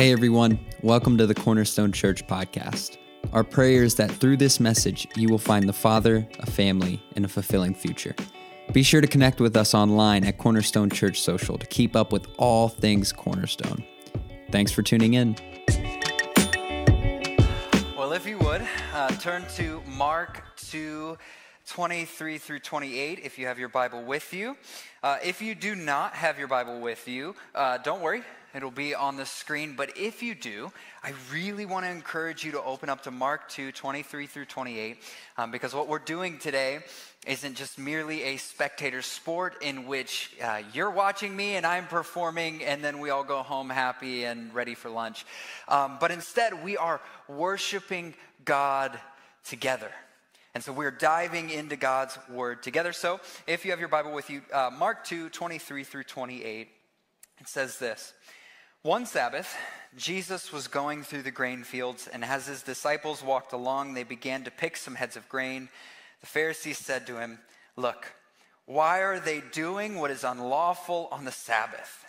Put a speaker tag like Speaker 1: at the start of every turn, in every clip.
Speaker 1: Hey everyone, welcome to the Cornerstone Church podcast. Our prayer is that through this message, you will find the Father, a family, and a fulfilling future. Be sure to connect with us online at Cornerstone Church Social to keep up with all things Cornerstone. Thanks for tuning in.
Speaker 2: Well, if you would, uh, turn to Mark 2 23 through 28 if you have your Bible with you. Uh, if you do not have your Bible with you, uh, don't worry. It'll be on the screen. But if you do, I really want to encourage you to open up to Mark 2 23 through 28, um, because what we're doing today isn't just merely a spectator sport in which uh, you're watching me and I'm performing, and then we all go home happy and ready for lunch. Um, but instead, we are worshiping God together. And so we're diving into God's word together. So if you have your Bible with you, uh, Mark 2 23 through 28, it says this. One Sabbath, Jesus was going through the grain fields, and as his disciples walked along, they began to pick some heads of grain. The Pharisees said to him, Look, why are they doing what is unlawful on the Sabbath?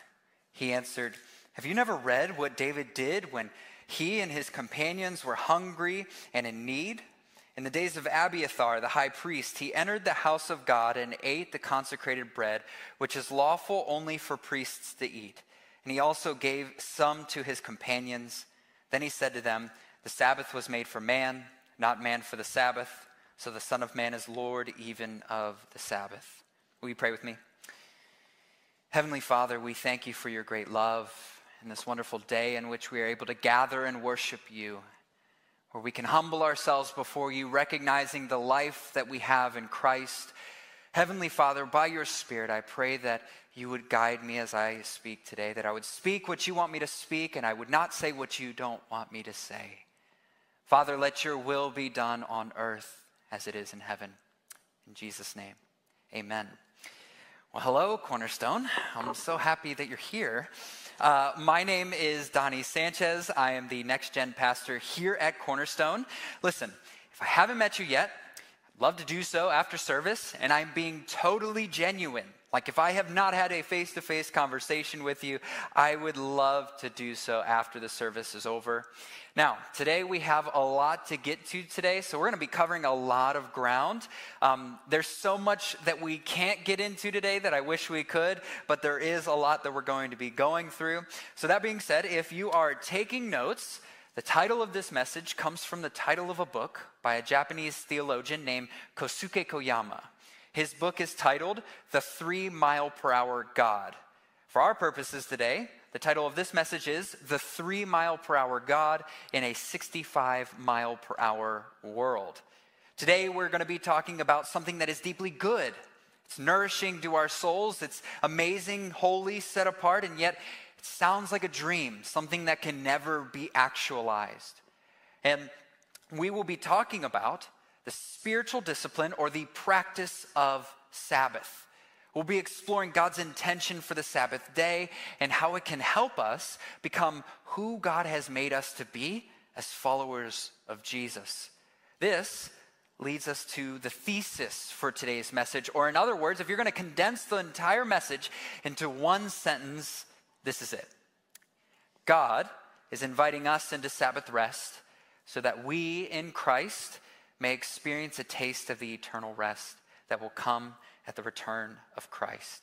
Speaker 2: He answered, Have you never read what David did when he and his companions were hungry and in need? In the days of Abiathar, the high priest, he entered the house of God and ate the consecrated bread, which is lawful only for priests to eat and he also gave some to his companions. Then he said to them, The Sabbath was made for man, not man for the Sabbath. So the Son of Man is Lord even of the Sabbath. Will you pray with me? Heavenly Father, we thank you for your great love and this wonderful day in which we are able to gather and worship you, where we can humble ourselves before you, recognizing the life that we have in Christ. Heavenly Father, by your Spirit, I pray that you would guide me as I speak today, that I would speak what you want me to speak, and I would not say what you don't want me to say. Father, let your will be done on earth as it is in heaven. In Jesus' name, amen. Well, hello, Cornerstone. I'm so happy that you're here. Uh, my name is Donnie Sanchez. I am the next gen pastor here at Cornerstone. Listen, if I haven't met you yet, love to do so after service, and I'm being totally genuine. Like, if I have not had a face to face conversation with you, I would love to do so after the service is over. Now, today we have a lot to get to today, so we're going to be covering a lot of ground. Um, there's so much that we can't get into today that I wish we could, but there is a lot that we're going to be going through. So, that being said, if you are taking notes, the title of this message comes from the title of a book by a Japanese theologian named Kosuke Koyama. His book is titled The Three Mile Per Hour God. For our purposes today, the title of this message is The Three Mile Per Hour God in a 65 Mile Per Hour World. Today, we're going to be talking about something that is deeply good. It's nourishing to our souls, it's amazing, holy, set apart, and yet it sounds like a dream, something that can never be actualized. And we will be talking about the spiritual discipline or the practice of Sabbath. We'll be exploring God's intention for the Sabbath day and how it can help us become who God has made us to be as followers of Jesus. This leads us to the thesis for today's message, or in other words, if you're going to condense the entire message into one sentence, this is it God is inviting us into Sabbath rest so that we in Christ may experience a taste of the eternal rest that will come at the return of Christ.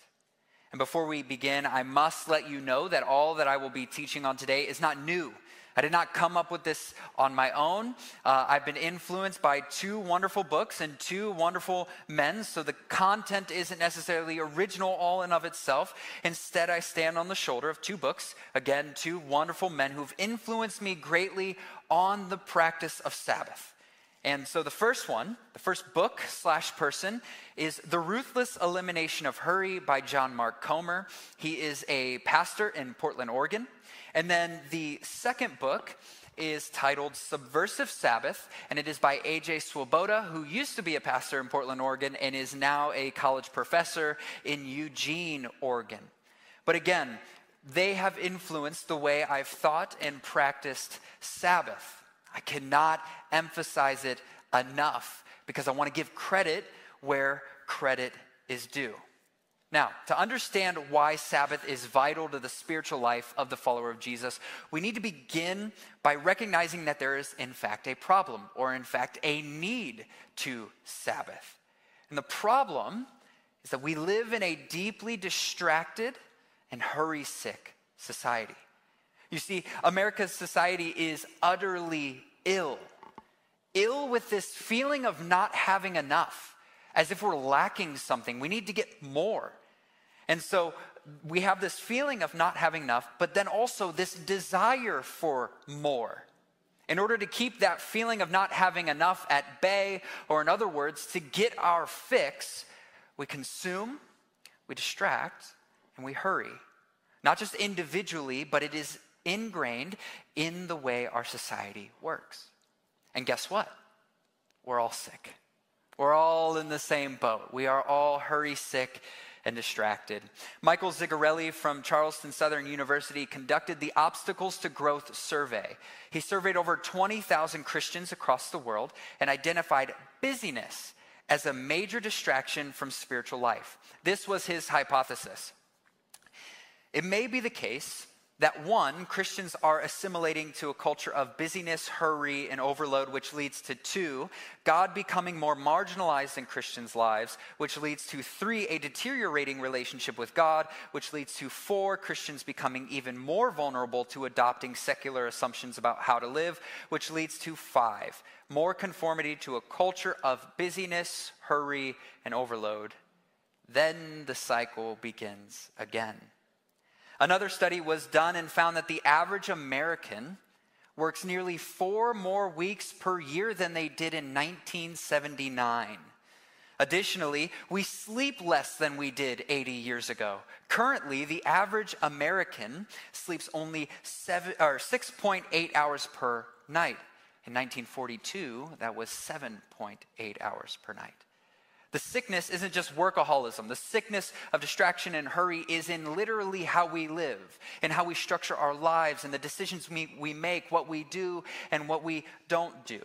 Speaker 2: And before we begin, I must let you know that all that I will be teaching on today is not new. I did not come up with this on my own. Uh, I've been influenced by two wonderful books and two wonderful men, so the content isn't necessarily original all in of itself. Instead, I stand on the shoulder of two books, again, two wonderful men who've influenced me greatly on the practice of Sabbath. And so the first one, the first book slash person, is The Ruthless Elimination of Hurry by John Mark Comer. He is a pastor in Portland, Oregon. And then the second book is titled Subversive Sabbath, and it is by A.J. Swoboda, who used to be a pastor in Portland, Oregon, and is now a college professor in Eugene, Oregon. But again, they have influenced the way I've thought and practiced Sabbath. I cannot emphasize it enough because I want to give credit where credit is due. Now, to understand why Sabbath is vital to the spiritual life of the follower of Jesus, we need to begin by recognizing that there is, in fact, a problem, or in fact, a need to Sabbath. And the problem is that we live in a deeply distracted and hurry sick society. You see, America's society is utterly ill, ill with this feeling of not having enough as if we're lacking something. We need to get more. And so we have this feeling of not having enough, but then also this desire for more. In order to keep that feeling of not having enough at bay, or in other words, to get our fix, we consume, we distract, and we hurry. Not just individually, but it is ingrained in the way our society works. And guess what? We're all sick. We're all in the same boat. We are all hurry sick and distracted. Michael Zigarelli from Charleston Southern University conducted the Obstacles to Growth survey. He surveyed over 20,000 Christians across the world and identified busyness as a major distraction from spiritual life. This was his hypothesis. It may be the case that one, Christians are assimilating to a culture of busyness, hurry, and overload, which leads to two, God becoming more marginalized in Christians' lives, which leads to three, a deteriorating relationship with God, which leads to four, Christians becoming even more vulnerable to adopting secular assumptions about how to live, which leads to five, more conformity to a culture of busyness, hurry, and overload. Then the cycle begins again. Another study was done and found that the average American works nearly four more weeks per year than they did in 1979. Additionally, we sleep less than we did 80 years ago. Currently, the average American sleeps only seven, or 6.8 hours per night. In 1942, that was 7.8 hours per night. The sickness isn't just workaholism. The sickness of distraction and hurry is in literally how we live and how we structure our lives and the decisions we, we make, what we do and what we don't do.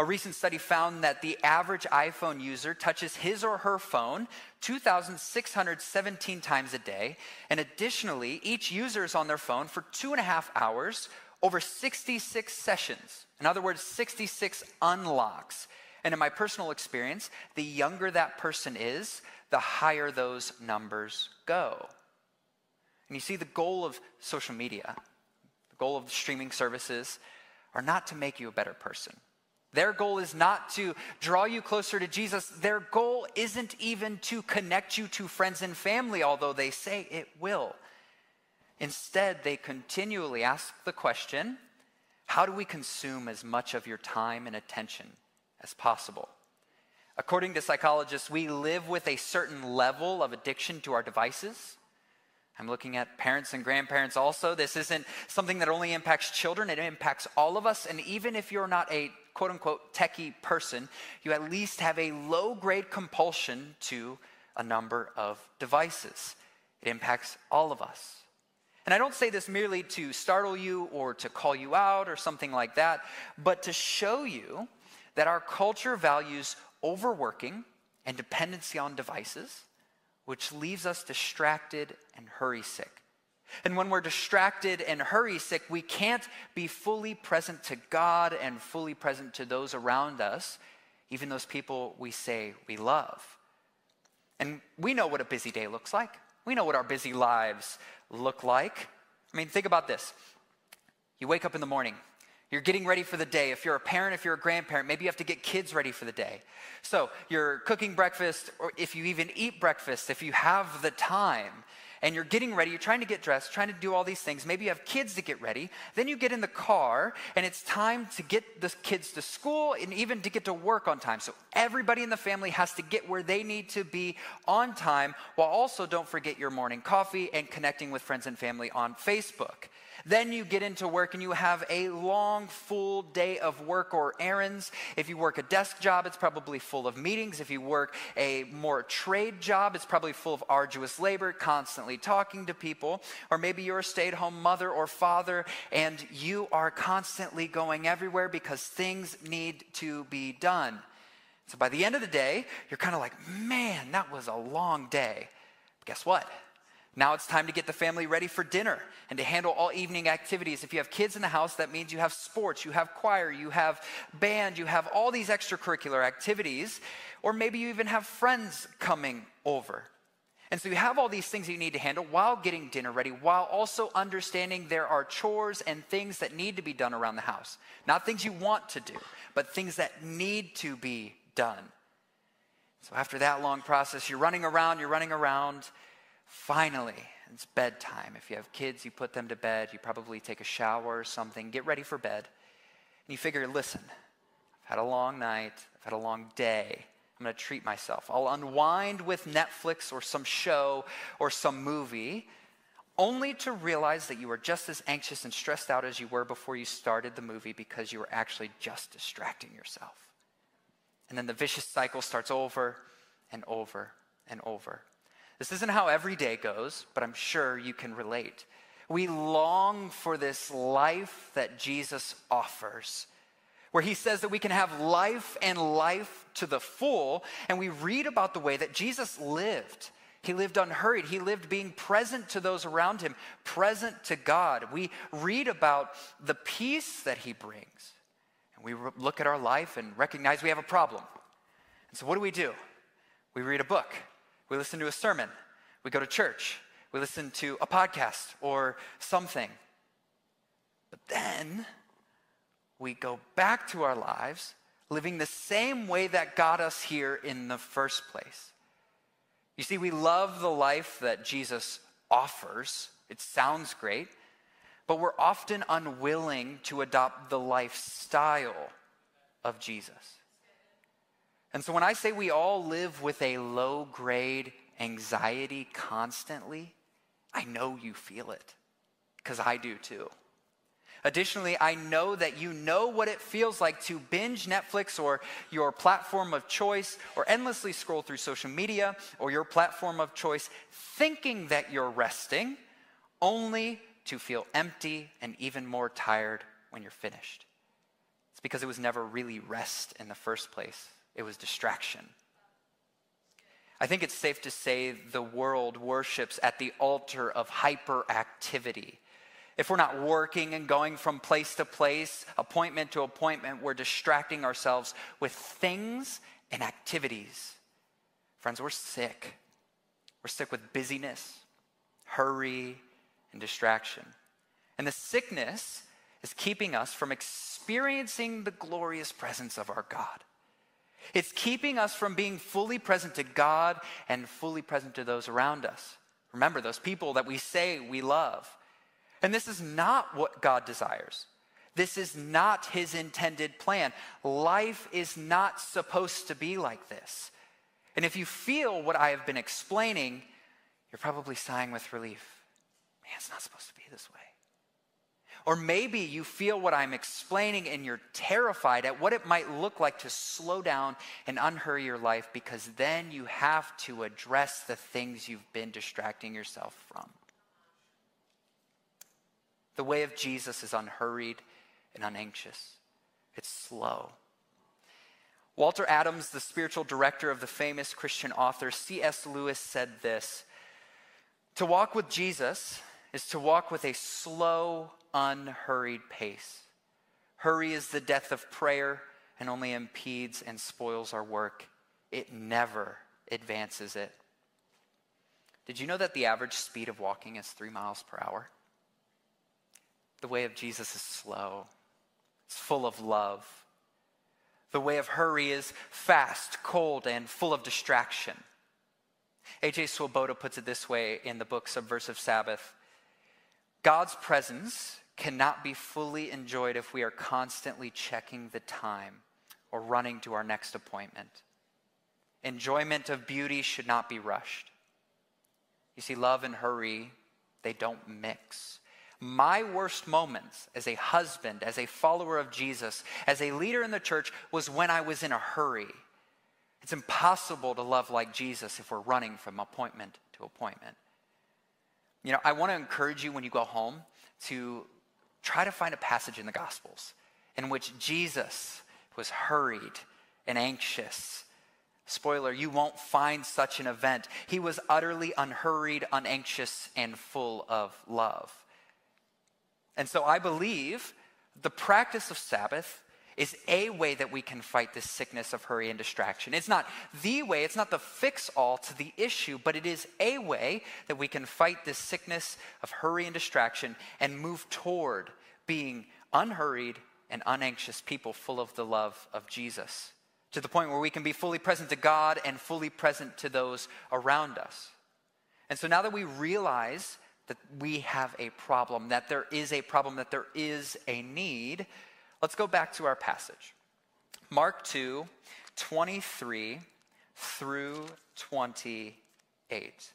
Speaker 2: A recent study found that the average iPhone user touches his or her phone 2,617 times a day. And additionally, each user is on their phone for two and a half hours over 66 sessions. In other words, 66 unlocks. And in my personal experience, the younger that person is, the higher those numbers go. And you see, the goal of social media, the goal of the streaming services, are not to make you a better person. Their goal is not to draw you closer to Jesus. Their goal isn't even to connect you to friends and family, although they say it will. Instead, they continually ask the question how do we consume as much of your time and attention as possible. According to psychologists, we live with a certain level of addiction to our devices. I'm looking at parents and grandparents also. This isn't something that only impacts children, it impacts all of us. And even if you're not a quote unquote techie person, you at least have a low grade compulsion to a number of devices. It impacts all of us. And I don't say this merely to startle you or to call you out or something like that, but to show you that our culture values overworking and dependency on devices, which leaves us distracted and hurry sick. And when we're distracted and hurry sick, we can't be fully present to God and fully present to those around us, even those people we say we love. And we know what a busy day looks like. We know what our busy lives look like. I mean, think about this. You wake up in the morning, you're getting ready for the day. If you're a parent, if you're a grandparent, maybe you have to get kids ready for the day. So you're cooking breakfast, or if you even eat breakfast, if you have the time, and you're getting ready, you're trying to get dressed, trying to do all these things. Maybe you have kids to get ready. Then you get in the car, and it's time to get the kids to school and even to get to work on time. So everybody in the family has to get where they need to be on time, while also don't forget your morning coffee and connecting with friends and family on Facebook. Then you get into work and you have a long, full day of work or errands. If you work a desk job, it's probably full of meetings. If you work a more trade job, it's probably full of arduous labor, constantly talking to people. Or maybe you're a stay at home mother or father and you are constantly going everywhere because things need to be done. So by the end of the day, you're kind of like, man, that was a long day. guess what? Now it's time to get the family ready for dinner and to handle all evening activities. If you have kids in the house, that means you have sports, you have choir, you have band, you have all these extracurricular activities, or maybe you even have friends coming over. And so you have all these things that you need to handle while getting dinner ready, while also understanding there are chores and things that need to be done around the house. Not things you want to do, but things that need to be done. So after that long process, you're running around, you're running around. Finally, it's bedtime. If you have kids, you put them to bed, you probably take a shower or something, get ready for bed. And you figure, listen, I've had a long night, I've had a long day. I'm going to treat myself. I'll unwind with Netflix or some show or some movie, only to realize that you are just as anxious and stressed out as you were before you started the movie because you were actually just distracting yourself. And then the vicious cycle starts over and over and over. This isn't how every day goes, but I'm sure you can relate. We long for this life that Jesus offers where he says that we can have life and life to the full. And we read about the way that Jesus lived. He lived unhurried. He lived being present to those around him, present to God. We read about the peace that he brings. And we look at our life and recognize we have a problem. And so, what do we do? We read a book, we listen to a sermon, we go to church, we listen to a podcast or something. But then we go back to our lives living the same way that got us here in the first place. You see, we love the life that Jesus offers. It sounds great, but we're often unwilling to adopt the lifestyle of Jesus. And so when I say we all live with a low grade anxiety constantly, I know you feel it because I do too. Additionally, I know that you know what it feels like to binge Netflix or your platform of choice, or endlessly scroll through social media or your platform of choice, thinking that you're resting, only to feel empty and even more tired when you're finished. It's because it was never really rest in the first place, it was distraction. I think it's safe to say the world worships at the altar of hyperactivity if we're not working and going from place to place, appointment to appointment, we're distracting ourselves with things and activities. Friends, we're sick. We're sick with busyness, hurry, and distraction. And the sickness is keeping us from experiencing the glorious presence of our God. It's keeping us from being fully present to God and fully present to those around us. Remember, those people that we say we love. And this is not what God desires. This is not his intended plan. Life is not supposed to be like this. And if you feel what I have been explaining, you're probably sighing with relief. Man, it's not supposed to be this way. Or maybe you feel what I'm explaining and you're terrified at what it might look like to slow down and unhurry your life because then you have to address the things you've been distracting yourself from. The way of Jesus is unhurried and unanxious, it's slow. Walter Adams, the spiritual director of the famous Christian author C.S. Lewis, said this To walk with Jesus is to walk with a slow, unhurried pace. Hurry is the death of prayer and only impedes and spoils our work. It never advances it. Did you know that the average speed of walking is three miles per hour? The way of Jesus is slow, it's full of love. The way of hurry is fast, cold, and full of distraction. A.J. Swoboda puts it this way in the book Subversive Sabbath God's presence cannot be fully enjoyed if we are constantly checking the time or running to our next appointment. Enjoyment of beauty should not be rushed. You see, love and hurry, they don't mix. My worst moments as a husband, as a follower of Jesus, as a leader in the church was when I was in a hurry. It's impossible to love like Jesus if we're running from appointment to appointment. You know, I want to encourage you when you go home to try to find a passage in the Gospels in which Jesus was hurried and anxious Spoiler, you won't find such an event. He was utterly unhurried, unanxious, and full of love. And so I believe the practice of Sabbath is a way that we can fight this sickness of hurry and distraction. It's not the way, it's not the fix all to the issue, but it is a way that we can fight this sickness of hurry and distraction and move toward being unhurried and unanxious people full of the love of Jesus to the point where we can be fully present to God and fully present to those around us. And so now that we realize that we have a problem, that there is a problem, that there is a need, Let's go back to our passage. Mark 2, 23 through 28.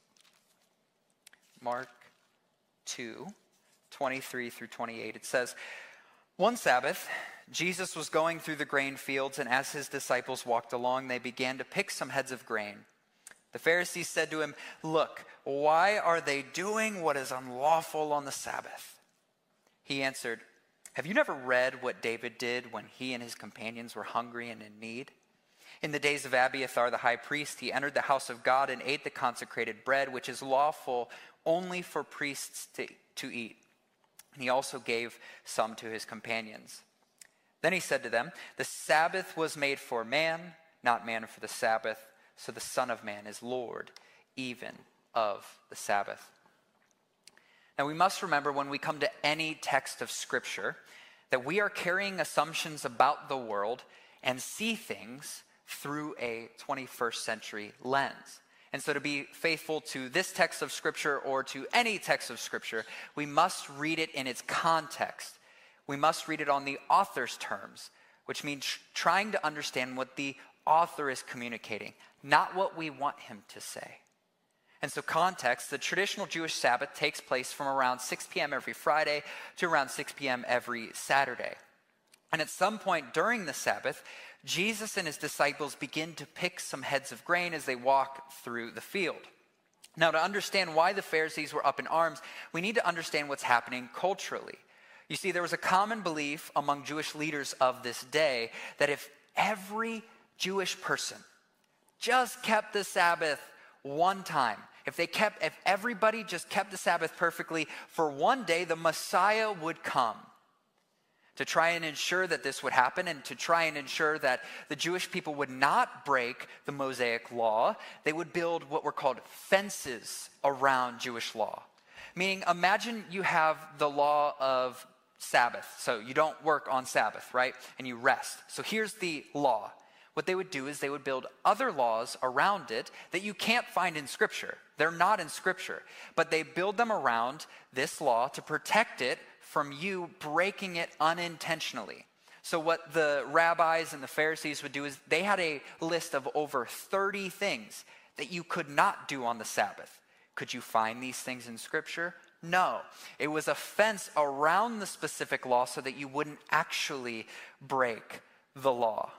Speaker 2: Mark 2, 23 through 28. It says, One Sabbath, Jesus was going through the grain fields, and as his disciples walked along, they began to pick some heads of grain. The Pharisees said to him, Look, why are they doing what is unlawful on the Sabbath? He answered, have you never read what David did when he and his companions were hungry and in need? In the days of Abiathar the high priest, he entered the house of God and ate the consecrated bread, which is lawful only for priests to, to eat. And he also gave some to his companions. Then he said to them, The Sabbath was made for man, not man for the Sabbath, so the Son of Man is Lord even of the Sabbath. Now, we must remember when we come to any text of Scripture that we are carrying assumptions about the world and see things through a 21st century lens. And so, to be faithful to this text of Scripture or to any text of Scripture, we must read it in its context. We must read it on the author's terms, which means trying to understand what the author is communicating, not what we want him to say. And so, context the traditional Jewish Sabbath takes place from around 6 p.m. every Friday to around 6 p.m. every Saturday. And at some point during the Sabbath, Jesus and his disciples begin to pick some heads of grain as they walk through the field. Now, to understand why the Pharisees were up in arms, we need to understand what's happening culturally. You see, there was a common belief among Jewish leaders of this day that if every Jewish person just kept the Sabbath one time, if they kept, if everybody just kept the Sabbath perfectly, for one day the Messiah would come to try and ensure that this would happen and to try and ensure that the Jewish people would not break the Mosaic law. They would build what were called fences around Jewish law. Meaning, imagine you have the law of Sabbath. So you don't work on Sabbath, right? And you rest. So here's the law what they would do is they would build other laws around it that you can't find in Scripture. They're not in Scripture, but they build them around this law to protect it from you breaking it unintentionally. So, what the rabbis and the Pharisees would do is they had a list of over 30 things that you could not do on the Sabbath. Could you find these things in Scripture? No. It was a fence around the specific law so that you wouldn't actually break the law.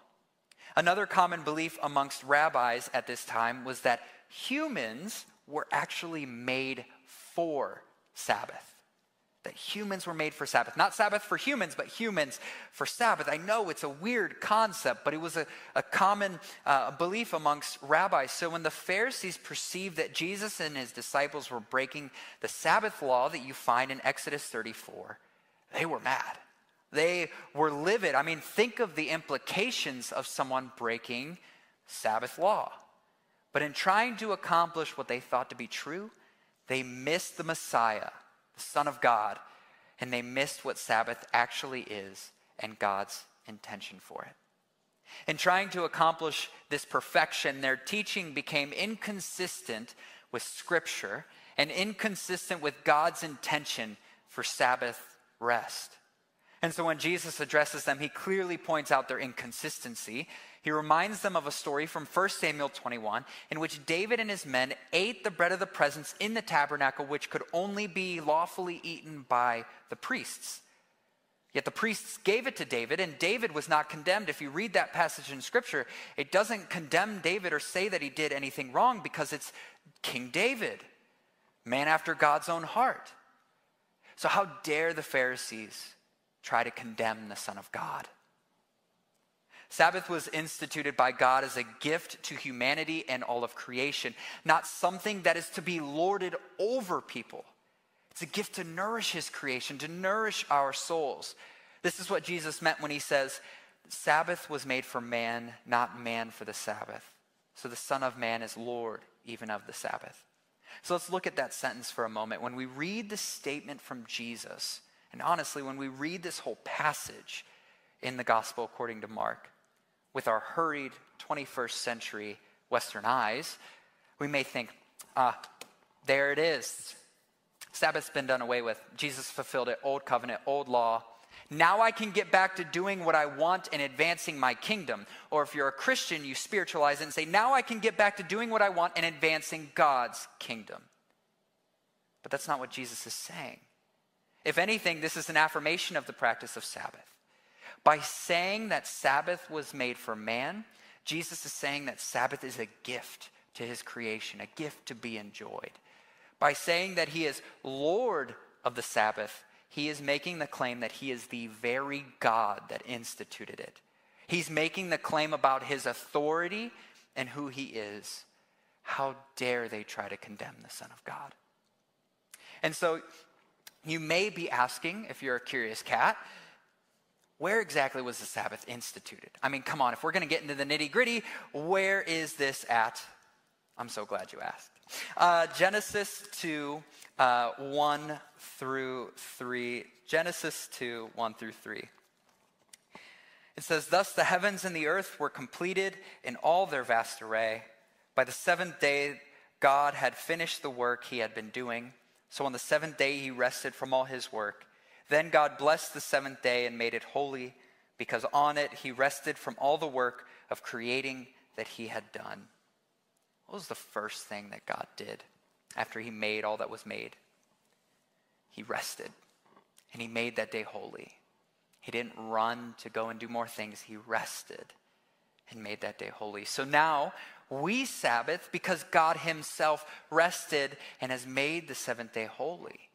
Speaker 2: Another common belief amongst rabbis at this time was that humans were actually made for Sabbath. That humans were made for Sabbath. Not Sabbath for humans, but humans for Sabbath. I know it's a weird concept, but it was a, a common uh, belief amongst rabbis. So when the Pharisees perceived that Jesus and his disciples were breaking the Sabbath law that you find in Exodus 34, they were mad. They were livid. I mean, think of the implications of someone breaking Sabbath law. But in trying to accomplish what they thought to be true, they missed the Messiah, the Son of God, and they missed what Sabbath actually is and God's intention for it. In trying to accomplish this perfection, their teaching became inconsistent with Scripture and inconsistent with God's intention for Sabbath rest. And so when Jesus addresses them, he clearly points out their inconsistency. He reminds them of a story from 1 Samuel 21 in which David and his men ate the bread of the presence in the tabernacle, which could only be lawfully eaten by the priests. Yet the priests gave it to David, and David was not condemned. If you read that passage in Scripture, it doesn't condemn David or say that he did anything wrong because it's King David, man after God's own heart. So, how dare the Pharisees try to condemn the Son of God. Sabbath was instituted by God as a gift to humanity and all of creation, not something that is to be lorded over people. It's a gift to nourish his creation, to nourish our souls. This is what Jesus meant when he says, Sabbath was made for man, not man for the Sabbath. So the Son of Man is Lord even of the Sabbath. So let's look at that sentence for a moment. When we read the statement from Jesus, and honestly, when we read this whole passage in the Gospel according to Mark, with our hurried 21st century Western eyes, we may think, ah, there it is. Sabbath's been done away with. Jesus fulfilled it, old covenant, old law. Now I can get back to doing what I want and advancing my kingdom. Or if you're a Christian, you spiritualize it and say, now I can get back to doing what I want and advancing God's kingdom. But that's not what Jesus is saying. If anything, this is an affirmation of the practice of Sabbath. By saying that Sabbath was made for man, Jesus is saying that Sabbath is a gift to his creation, a gift to be enjoyed. By saying that he is Lord of the Sabbath, he is making the claim that he is the very God that instituted it. He's making the claim about his authority and who he is. How dare they try to condemn the Son of God? And so you may be asking, if you're a curious cat, where exactly was the Sabbath instituted? I mean, come on, if we're going to get into the nitty gritty, where is this at? I'm so glad you asked. Uh, Genesis 2, uh, 1 through 3. Genesis 2, 1 through 3. It says, Thus the heavens and the earth were completed in all their vast array. By the seventh day, God had finished the work he had been doing. So on the seventh day, he rested from all his work. Then God blessed the seventh day and made it holy, because on it he rested from all the work of creating that he had done. What was the first thing that God did after he made all that was made? He rested and he made that day holy. He didn't run to go and do more things, he rested and made that day holy. So now we Sabbath because God himself rested and has made the seventh day holy.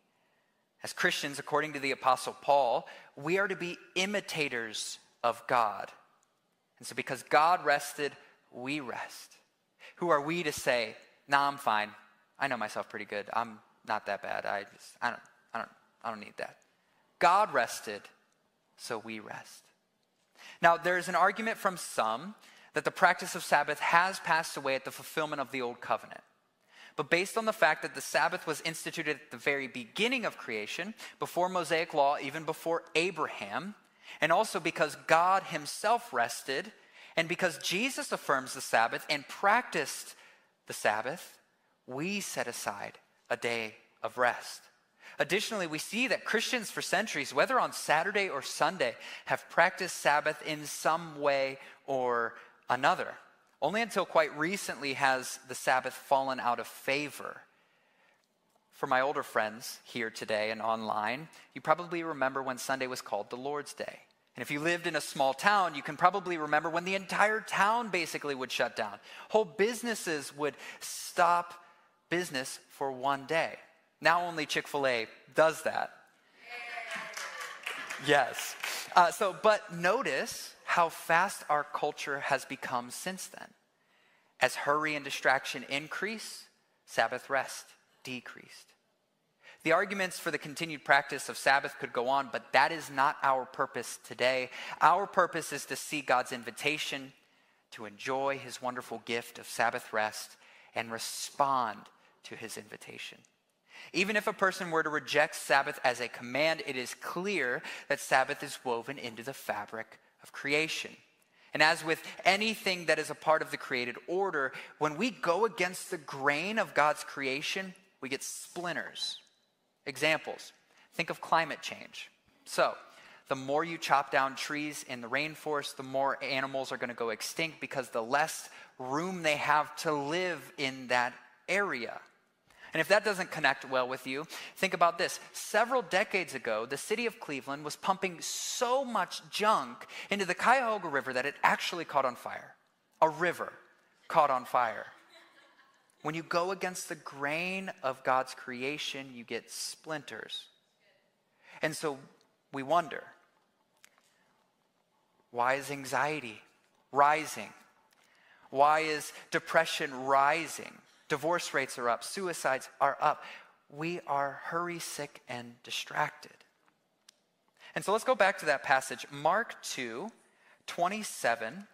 Speaker 2: As Christians, according to the Apostle Paul, we are to be imitators of God. And so, because God rested, we rest. Who are we to say, nah, I'm fine. I know myself pretty good. I'm not that bad. I just, I don't, I don't, I don't need that. God rested, so we rest. Now, there's an argument from some that the practice of Sabbath has passed away at the fulfillment of the Old Covenant. But based on the fact that the Sabbath was instituted at the very beginning of creation, before Mosaic law, even before Abraham, and also because God himself rested, and because Jesus affirms the Sabbath and practiced the Sabbath, we set aside a day of rest. Additionally, we see that Christians for centuries, whether on Saturday or Sunday, have practiced Sabbath in some way or another. Only until quite recently has the Sabbath fallen out of favor. For my older friends here today and online, you probably remember when Sunday was called the Lord's Day. And if you lived in a small town, you can probably remember when the entire town basically would shut down. Whole businesses would stop business for one day. Now only Chick fil A does that. Yes. Uh, so, but notice how fast our culture has become since then. As hurry and distraction increase, Sabbath rest decreased. The arguments for the continued practice of Sabbath could go on, but that is not our purpose today. Our purpose is to see God's invitation to enjoy his wonderful gift of Sabbath rest and respond to his invitation. Even if a person were to reject Sabbath as a command, it is clear that Sabbath is woven into the fabric of creation. And as with anything that is a part of the created order, when we go against the grain of God's creation, we get splinters. Examples think of climate change. So, the more you chop down trees in the rainforest, the more animals are going to go extinct because the less room they have to live in that area. And if that doesn't connect well with you, think about this. Several decades ago, the city of Cleveland was pumping so much junk into the Cuyahoga River that it actually caught on fire. A river caught on fire. When you go against the grain of God's creation, you get splinters. And so we wonder why is anxiety rising? Why is depression rising? Divorce rates are up, suicides are up. We are hurry, sick, and distracted. And so let's go back to that passage, Mark 2, 27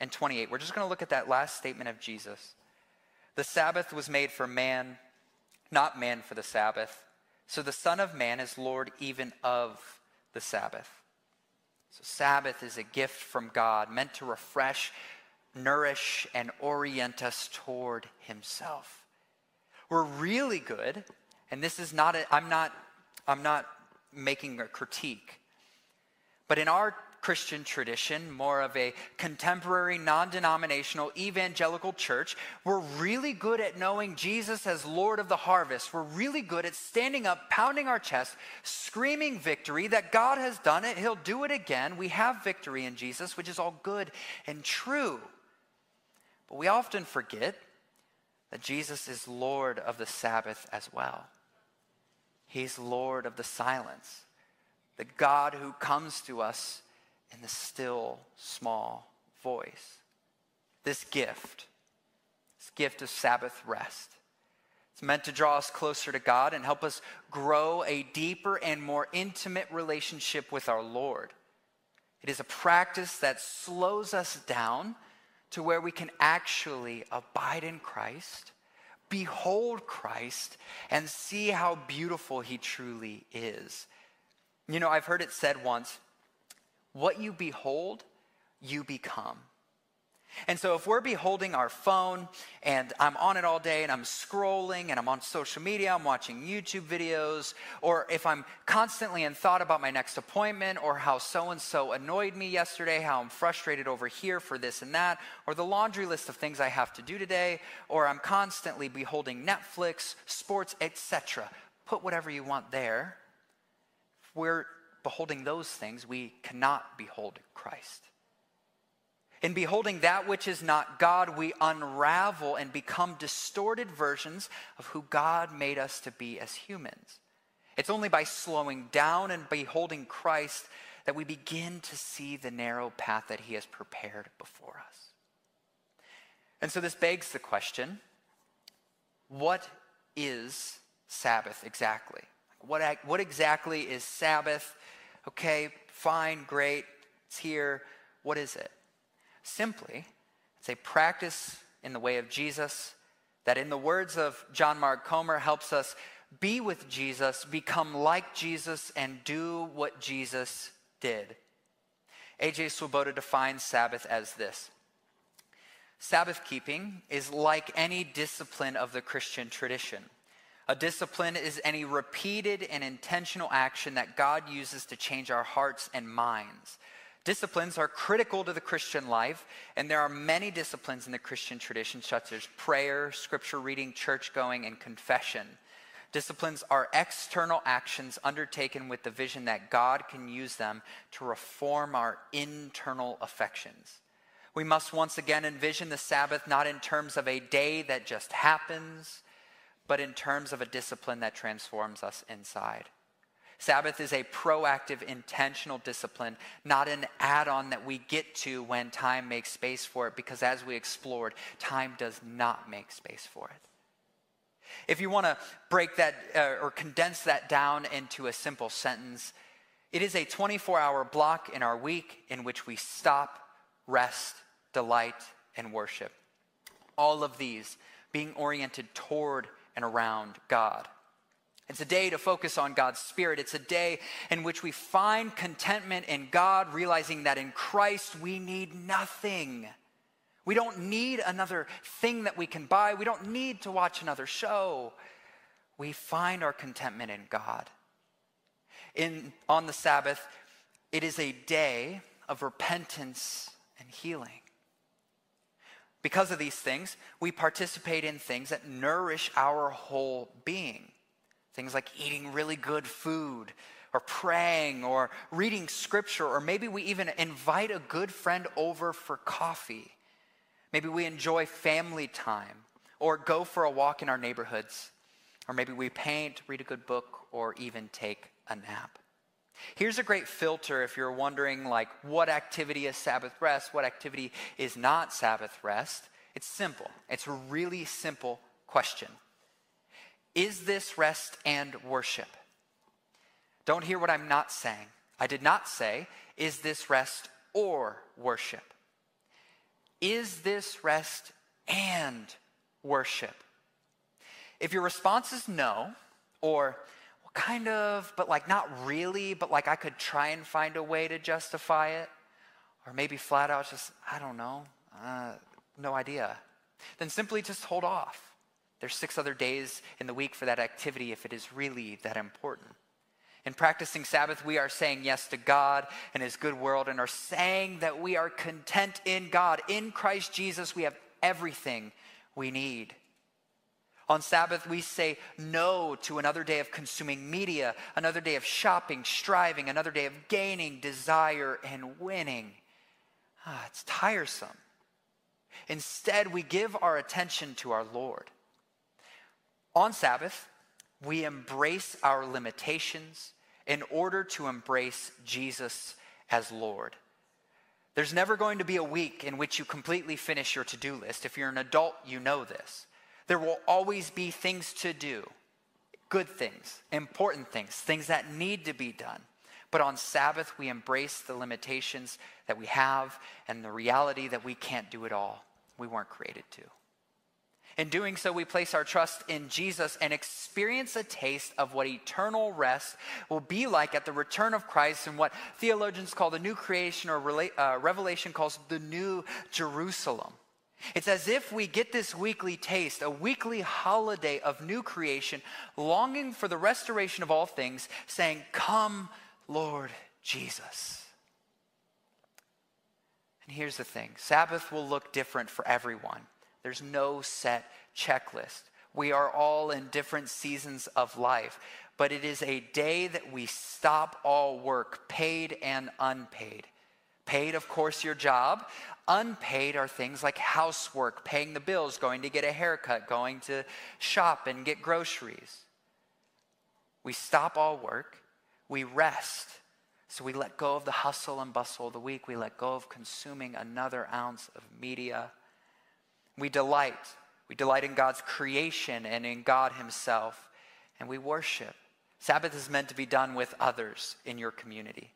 Speaker 2: and 28. We're just going to look at that last statement of Jesus. The Sabbath was made for man, not man for the Sabbath. So the Son of Man is Lord even of the Sabbath. So, Sabbath is a gift from God meant to refresh, nourish, and orient us toward Himself. We're really good, and this is not, i am not, I'm not making a critique, but in our Christian tradition, more of a contemporary, non denominational, evangelical church, we're really good at knowing Jesus as Lord of the harvest. We're really good at standing up, pounding our chest, screaming victory that God has done it, He'll do it again. We have victory in Jesus, which is all good and true. But we often forget that Jesus is Lord of the Sabbath as well. He's Lord of the silence, the God who comes to us in the still, small voice. This gift, this gift of Sabbath rest, it's meant to draw us closer to God and help us grow a deeper and more intimate relationship with our Lord. It is a practice that slows us down to where we can actually abide in Christ, behold Christ, and see how beautiful He truly is. You know, I've heard it said once what you behold, you become. And so, if we're beholding our phone and I'm on it all day and I'm scrolling and I'm on social media, I'm watching YouTube videos, or if I'm constantly in thought about my next appointment or how so and so annoyed me yesterday, how I'm frustrated over here for this and that, or the laundry list of things I have to do today, or I'm constantly beholding Netflix, sports, etc., put whatever you want there. We're beholding those things, we cannot behold Christ. In beholding that which is not God, we unravel and become distorted versions of who God made us to be as humans. It's only by slowing down and beholding Christ that we begin to see the narrow path that He has prepared before us. And so this begs the question what is Sabbath exactly? What, what exactly is Sabbath? Okay, fine, great, it's here. What is it? Simply, it's a practice in the way of Jesus that, in the words of John Mark Comer, helps us be with Jesus, become like Jesus, and do what Jesus did. A.J. Swoboda defines Sabbath as this Sabbath keeping is like any discipline of the Christian tradition. A discipline is any repeated and intentional action that God uses to change our hearts and minds. Disciplines are critical to the Christian life, and there are many disciplines in the Christian tradition, such as prayer, scripture reading, church going, and confession. Disciplines are external actions undertaken with the vision that God can use them to reform our internal affections. We must once again envision the Sabbath not in terms of a day that just happens but in terms of a discipline that transforms us inside. Sabbath is a proactive, intentional discipline, not an add on that we get to when time makes space for it, because as we explored, time does not make space for it. If you want to break that uh, or condense that down into a simple sentence, it is a 24 hour block in our week in which we stop, rest, delight, and worship. All of these being oriented toward and around God. It's a day to focus on God's Spirit. It's a day in which we find contentment in God, realizing that in Christ we need nothing. We don't need another thing that we can buy. We don't need to watch another show. We find our contentment in God. In, on the Sabbath, it is a day of repentance and healing. Because of these things, we participate in things that nourish our whole being. Things like eating really good food, or praying, or reading scripture, or maybe we even invite a good friend over for coffee. Maybe we enjoy family time, or go for a walk in our neighborhoods, or maybe we paint, read a good book, or even take a nap. Here's a great filter if you're wondering like what activity is Sabbath rest, what activity is not Sabbath rest. It's simple. It's a really simple question. Is this rest and worship? Don't hear what I'm not saying. I did not say, is this rest or worship? Is this rest and worship? If your response is no, or well, kind of, but like not really, but like I could try and find a way to justify it, or maybe flat out just, I don't know, uh, no idea, then simply just hold off. There's six other days in the week for that activity if it is really that important. In practicing Sabbath, we are saying yes to God and His good world and are saying that we are content in God. In Christ Jesus, we have everything we need. On Sabbath, we say no to another day of consuming media, another day of shopping, striving, another day of gaining, desire, and winning. Ah, it's tiresome. Instead, we give our attention to our Lord. On Sabbath, we embrace our limitations in order to embrace Jesus as Lord. There's never going to be a week in which you completely finish your to do list. If you're an adult, you know this. There will always be things to do good things, important things, things that need to be done. But on Sabbath, we embrace the limitations that we have and the reality that we can't do it all. We weren't created to. In doing so, we place our trust in Jesus and experience a taste of what eternal rest will be like at the return of Christ and what theologians call the new creation or uh, Revelation calls the new Jerusalem. It's as if we get this weekly taste, a weekly holiday of new creation, longing for the restoration of all things, saying, Come, Lord Jesus. And here's the thing Sabbath will look different for everyone. There's no set checklist. We are all in different seasons of life, but it is a day that we stop all work, paid and unpaid. Paid, of course, your job. Unpaid are things like housework, paying the bills, going to get a haircut, going to shop and get groceries. We stop all work, we rest. So we let go of the hustle and bustle of the week. We let go of consuming another ounce of media we delight. We delight in God's creation and in God Himself, and we worship. Sabbath is meant to be done with others in your community.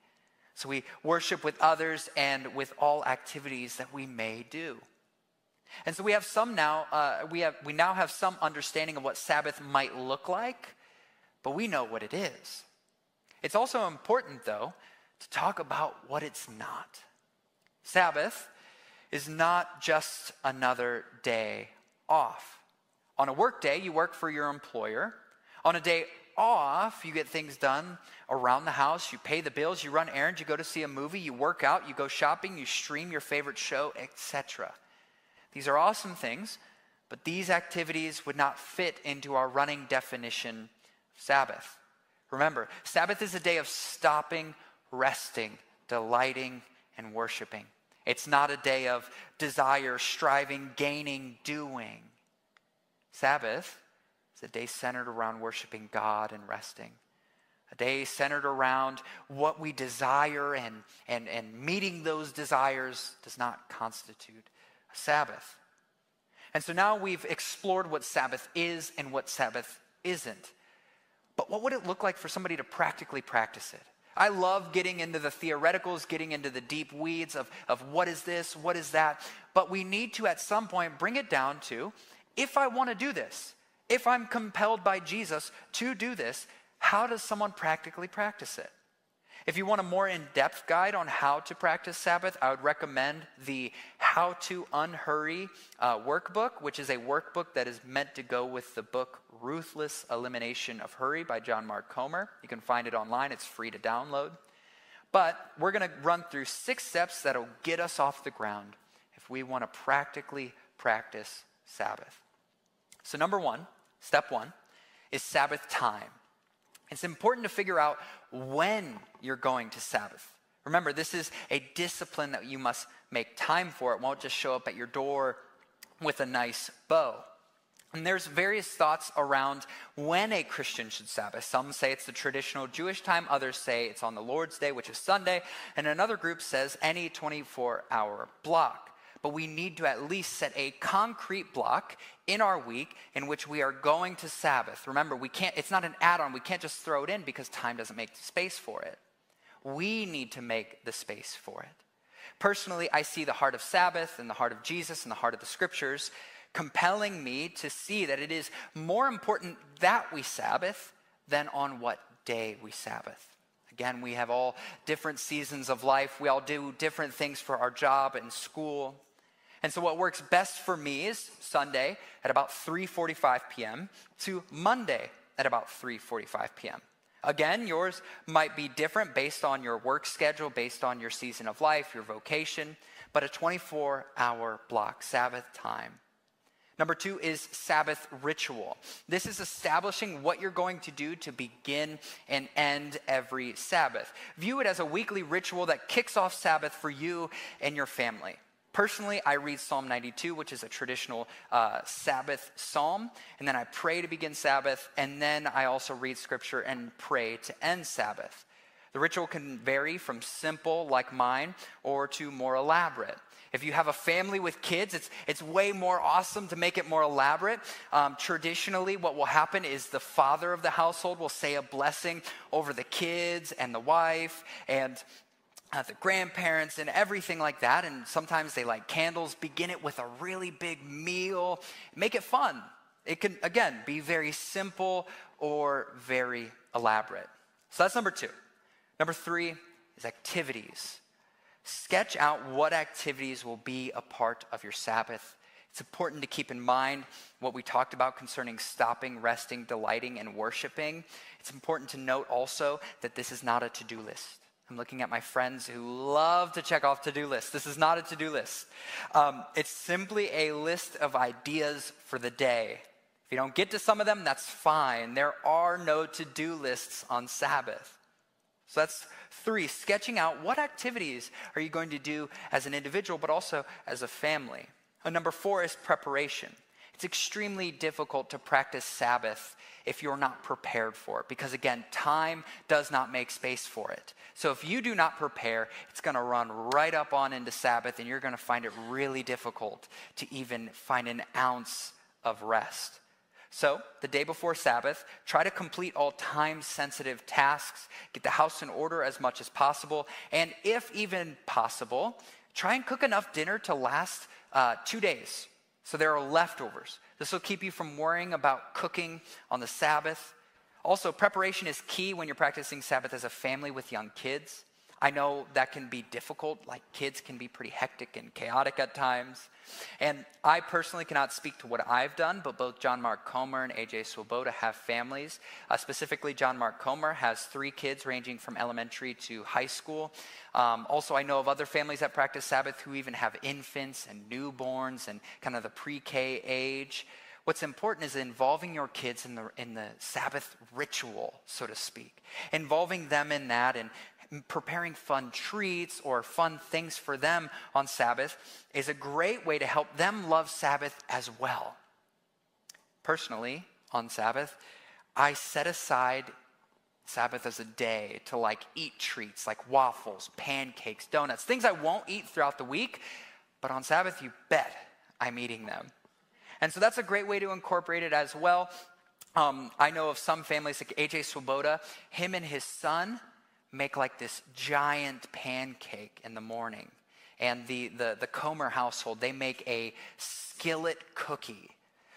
Speaker 2: So we worship with others and with all activities that we may do. And so we have some now, uh, we, have, we now have some understanding of what Sabbath might look like, but we know what it is. It's also important, though, to talk about what it's not. Sabbath is not just another day off. On a work day, you work for your employer. On a day off, you get things done around the house. You pay the bills, you run errands, you go to see a movie, you work out, you go shopping, you stream your favorite show, etc. These are awesome things, but these activities would not fit into our running definition of Sabbath. Remember, Sabbath is a day of stopping, resting, delighting, and worshiping. It's not a day of desire, striving, gaining, doing. Sabbath is a day centered around worshiping God and resting. A day centered around what we desire and, and, and meeting those desires does not constitute a Sabbath. And so now we've explored what Sabbath is and what Sabbath isn't. But what would it look like for somebody to practically practice it? I love getting into the theoreticals, getting into the deep weeds of, of what is this, what is that. But we need to, at some point, bring it down to if I want to do this, if I'm compelled by Jesus to do this, how does someone practically practice it? If you want a more in depth guide on how to practice Sabbath, I would recommend the How to Unhurry uh, workbook, which is a workbook that is meant to go with the book Ruthless Elimination of Hurry by John Mark Comer. You can find it online, it's free to download. But we're going to run through six steps that'll get us off the ground if we want to practically practice Sabbath. So, number one, step one, is Sabbath time. It's important to figure out when you're going to Sabbath. Remember, this is a discipline that you must make time for. It won't just show up at your door with a nice bow. And there's various thoughts around when a Christian should Sabbath. Some say it's the traditional Jewish time, others say it's on the Lord's Day, which is Sunday, and another group says any 24 hour block. But we need to at least set a concrete block in our week in which we are going to Sabbath. Remember, we can't, it's not an add on, we can't just throw it in because time doesn't make space for it. We need to make the space for it. Personally, I see the heart of Sabbath and the heart of Jesus and the heart of the scriptures compelling me to see that it is more important that we Sabbath than on what day we Sabbath. Again, we have all different seasons of life. We all do different things for our job and school. And so what works best for me is Sunday at about 3:45 p.m. to Monday at about 3:45 p.m. Again, yours might be different based on your work schedule, based on your season of life, your vocation, but a 24 hour block, Sabbath time. Number two is Sabbath ritual. This is establishing what you're going to do to begin and end every Sabbath. View it as a weekly ritual that kicks off Sabbath for you and your family. Personally, I read Psalm 92, which is a traditional uh, Sabbath psalm, and then I pray to begin Sabbath, and then I also read scripture and pray to end Sabbath. The ritual can vary from simple, like mine, or to more elaborate. If you have a family with kids, it's, it's way more awesome to make it more elaborate. Um, traditionally, what will happen is the father of the household will say a blessing over the kids and the wife, and uh, the grandparents and everything like that. And sometimes they light candles, begin it with a really big meal, make it fun. It can, again, be very simple or very elaborate. So that's number two. Number three is activities. Sketch out what activities will be a part of your Sabbath. It's important to keep in mind what we talked about concerning stopping, resting, delighting, and worshiping. It's important to note also that this is not a to do list. I'm looking at my friends who love to check off to do lists. This is not a to do list, um, it's simply a list of ideas for the day. If you don't get to some of them, that's fine. There are no to do lists on Sabbath. So that's three, sketching out what activities are you going to do as an individual, but also as a family. And number four is preparation. It's extremely difficult to practice Sabbath if you're not prepared for it, because again, time does not make space for it. So if you do not prepare, it's going to run right up on into Sabbath, and you're going to find it really difficult to even find an ounce of rest. So, the day before Sabbath, try to complete all time sensitive tasks, get the house in order as much as possible, and if even possible, try and cook enough dinner to last uh, two days so there are leftovers. This will keep you from worrying about cooking on the Sabbath. Also, preparation is key when you're practicing Sabbath as a family with young kids. I know that can be difficult, like kids can be pretty hectic and chaotic at times. And I personally cannot speak to what I've done, but both John Mark Comer and AJ Swoboda have families. Uh, specifically, John Mark Comer has three kids ranging from elementary to high school. Um, also, I know of other families that practice Sabbath who even have infants and newborns and kind of the pre K age. What's important is involving your kids in the, in the Sabbath ritual, so to speak. Involving them in that and preparing fun treats or fun things for them on Sabbath is a great way to help them love Sabbath as well. Personally, on Sabbath, I set aside Sabbath as a day to like eat treats like waffles, pancakes, donuts, things I won't eat throughout the week, but on Sabbath, you bet I'm eating them. And so that's a great way to incorporate it as well. Um, I know of some families like AJ Swoboda, him and his son make like this giant pancake in the morning. And the, the, the Comer household, they make a skillet cookie.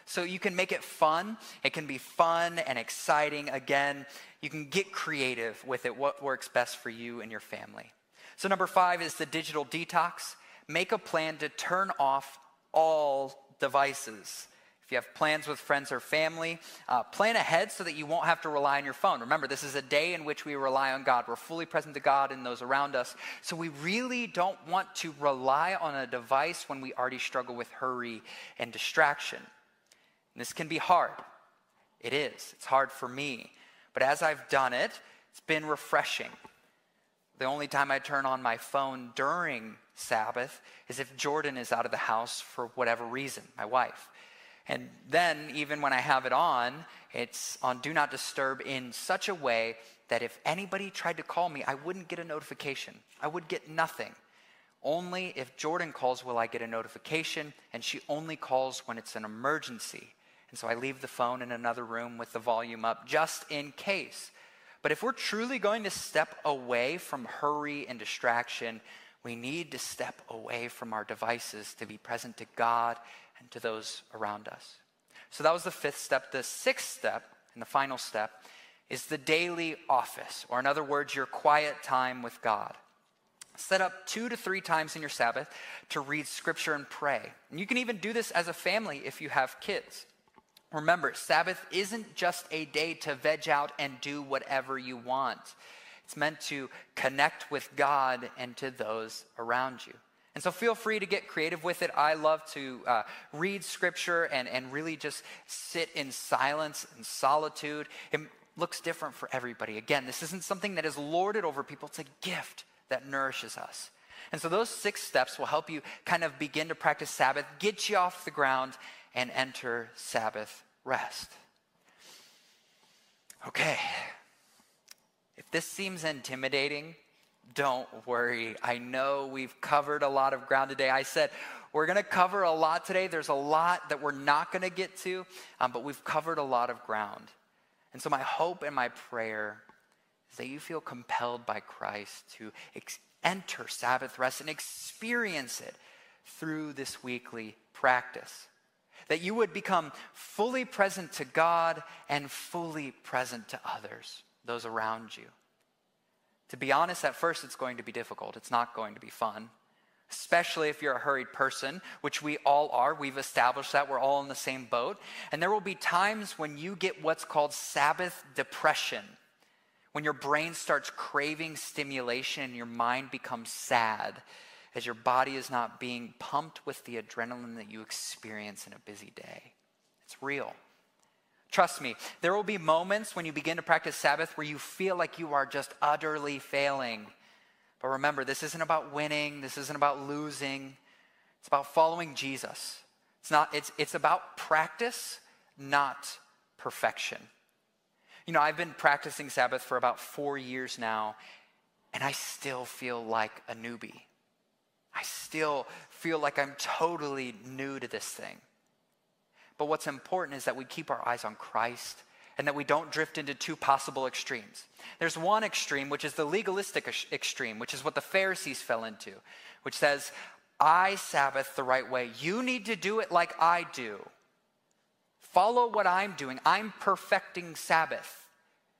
Speaker 2: So you can make it fun. It can be fun and exciting. Again, you can get creative with it, what works best for you and your family. So, number five is the digital detox. Make a plan to turn off all devices. If you have plans with friends or family, uh, plan ahead so that you won't have to rely on your phone. Remember, this is a day in which we rely on God. We're fully present to God and those around us. So we really don't want to rely on a device when we already struggle with hurry and distraction. And this can be hard. It is. It's hard for me. But as I've done it, it's been refreshing. The only time I turn on my phone during Sabbath is if Jordan is out of the house for whatever reason, my wife. And then, even when I have it on, it's on Do Not Disturb in such a way that if anybody tried to call me, I wouldn't get a notification. I would get nothing. Only if Jordan calls will I get a notification, and she only calls when it's an emergency. And so I leave the phone in another room with the volume up just in case. But if we're truly going to step away from hurry and distraction, we need to step away from our devices to be present to God and to those around us. So that was the fifth step. The sixth step, and the final step, is the daily office, or in other words, your quiet time with God. Set up two to three times in your Sabbath to read scripture and pray. And you can even do this as a family if you have kids. Remember, Sabbath isn't just a day to veg out and do whatever you want. It's meant to connect with God and to those around you. And so feel free to get creative with it. I love to uh, read scripture and, and really just sit in silence and solitude. It looks different for everybody. Again, this isn't something that is lorded over people, it's a gift that nourishes us. And so those six steps will help you kind of begin to practice Sabbath, get you off the ground, and enter Sabbath rest. Okay. If this seems intimidating, don't worry. I know we've covered a lot of ground today. I said we're going to cover a lot today. There's a lot that we're not going to get to, um, but we've covered a lot of ground. And so, my hope and my prayer is that you feel compelled by Christ to ex- enter Sabbath rest and experience it through this weekly practice. That you would become fully present to God and fully present to others, those around you. To be honest, at first it's going to be difficult. It's not going to be fun, especially if you're a hurried person, which we all are. We've established that we're all in the same boat. And there will be times when you get what's called Sabbath depression, when your brain starts craving stimulation and your mind becomes sad as your body is not being pumped with the adrenaline that you experience in a busy day. It's real. Trust me, there will be moments when you begin to practice Sabbath where you feel like you are just utterly failing. But remember, this isn't about winning, this isn't about losing. It's about following Jesus. It's not it's it's about practice, not perfection. You know, I've been practicing Sabbath for about 4 years now, and I still feel like a newbie. I still feel like I'm totally new to this thing. But what's important is that we keep our eyes on Christ and that we don't drift into two possible extremes. There's one extreme, which is the legalistic extreme, which is what the Pharisees fell into, which says, I Sabbath the right way. You need to do it like I do. Follow what I'm doing. I'm perfecting Sabbath.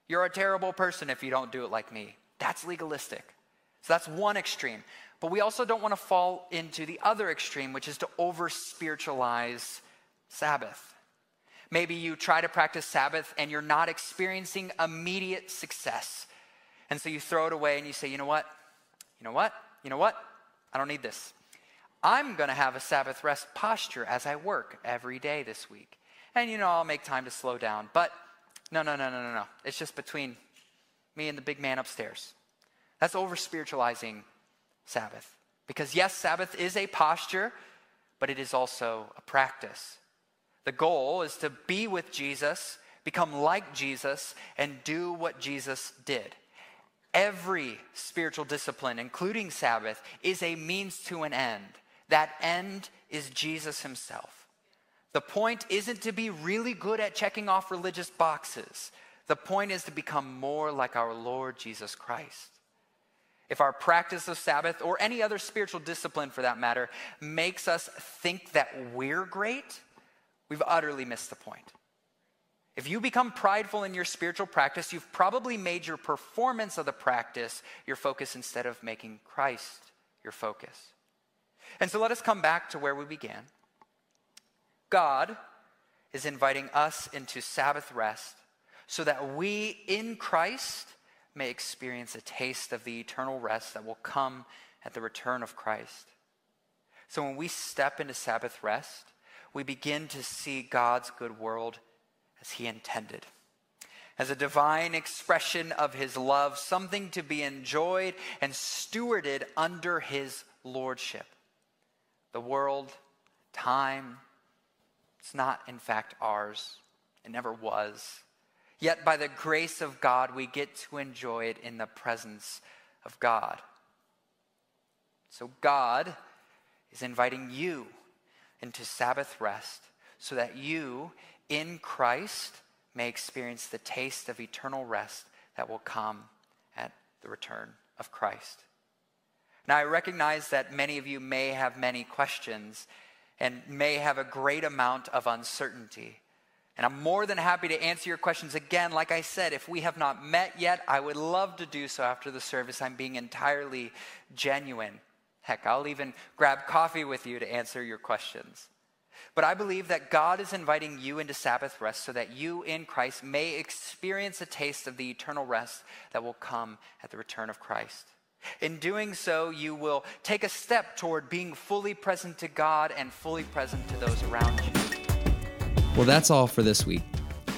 Speaker 2: You're a terrible person if you don't do it like me. That's legalistic. So that's one extreme. But we also don't want to fall into the other extreme, which is to over spiritualize Sabbath. Maybe you try to practice Sabbath and you're not experiencing immediate success. And so you throw it away and you say, you know what? You know what? You know what? I don't need this. I'm going to have a Sabbath rest posture as I work every day this week. And you know, I'll make time to slow down. But no, no, no, no, no, no. It's just between me and the big man upstairs. That's over spiritualizing Sabbath. Because yes, Sabbath is a posture, but it is also a practice. The goal is to be with Jesus, become like Jesus, and do what Jesus did. Every spiritual discipline, including Sabbath, is a means to an end. That end is Jesus himself. The point isn't to be really good at checking off religious boxes. The point is to become more like our Lord Jesus Christ if our practice of Sabbath or any other spiritual discipline for that matter makes us think that we're great, we've utterly missed the point. If you become prideful in your spiritual practice, you've probably made your performance of the practice your focus instead of making Christ your focus. And so let us come back to where we began. God is inviting us into Sabbath rest so that we in Christ may experience a taste of the eternal rest that will come at the return of Christ. So when we step into Sabbath rest, we begin to see God's good world as He intended. As a divine expression of His love, something to be enjoyed and stewarded under His lordship. The world, time, It's not, in fact, ours. It never was. Yet, by the grace of God, we get to enjoy it in the presence of God. So, God is inviting you into Sabbath rest so that you, in Christ, may experience the taste of eternal rest that will come at the return of Christ. Now, I recognize that many of you may have many questions and may have a great amount of uncertainty. And I'm more than happy to answer your questions again. Like I said, if we have not met yet, I would love to do so after the service. I'm being entirely genuine. Heck, I'll even grab coffee with you to answer your questions. But I believe that God is inviting you into Sabbath rest so that you in Christ may experience a taste of the eternal rest that will come at the return of Christ. In doing so, you will take a step toward being fully present to God and fully present to those around you.
Speaker 1: Well, that's all for this week.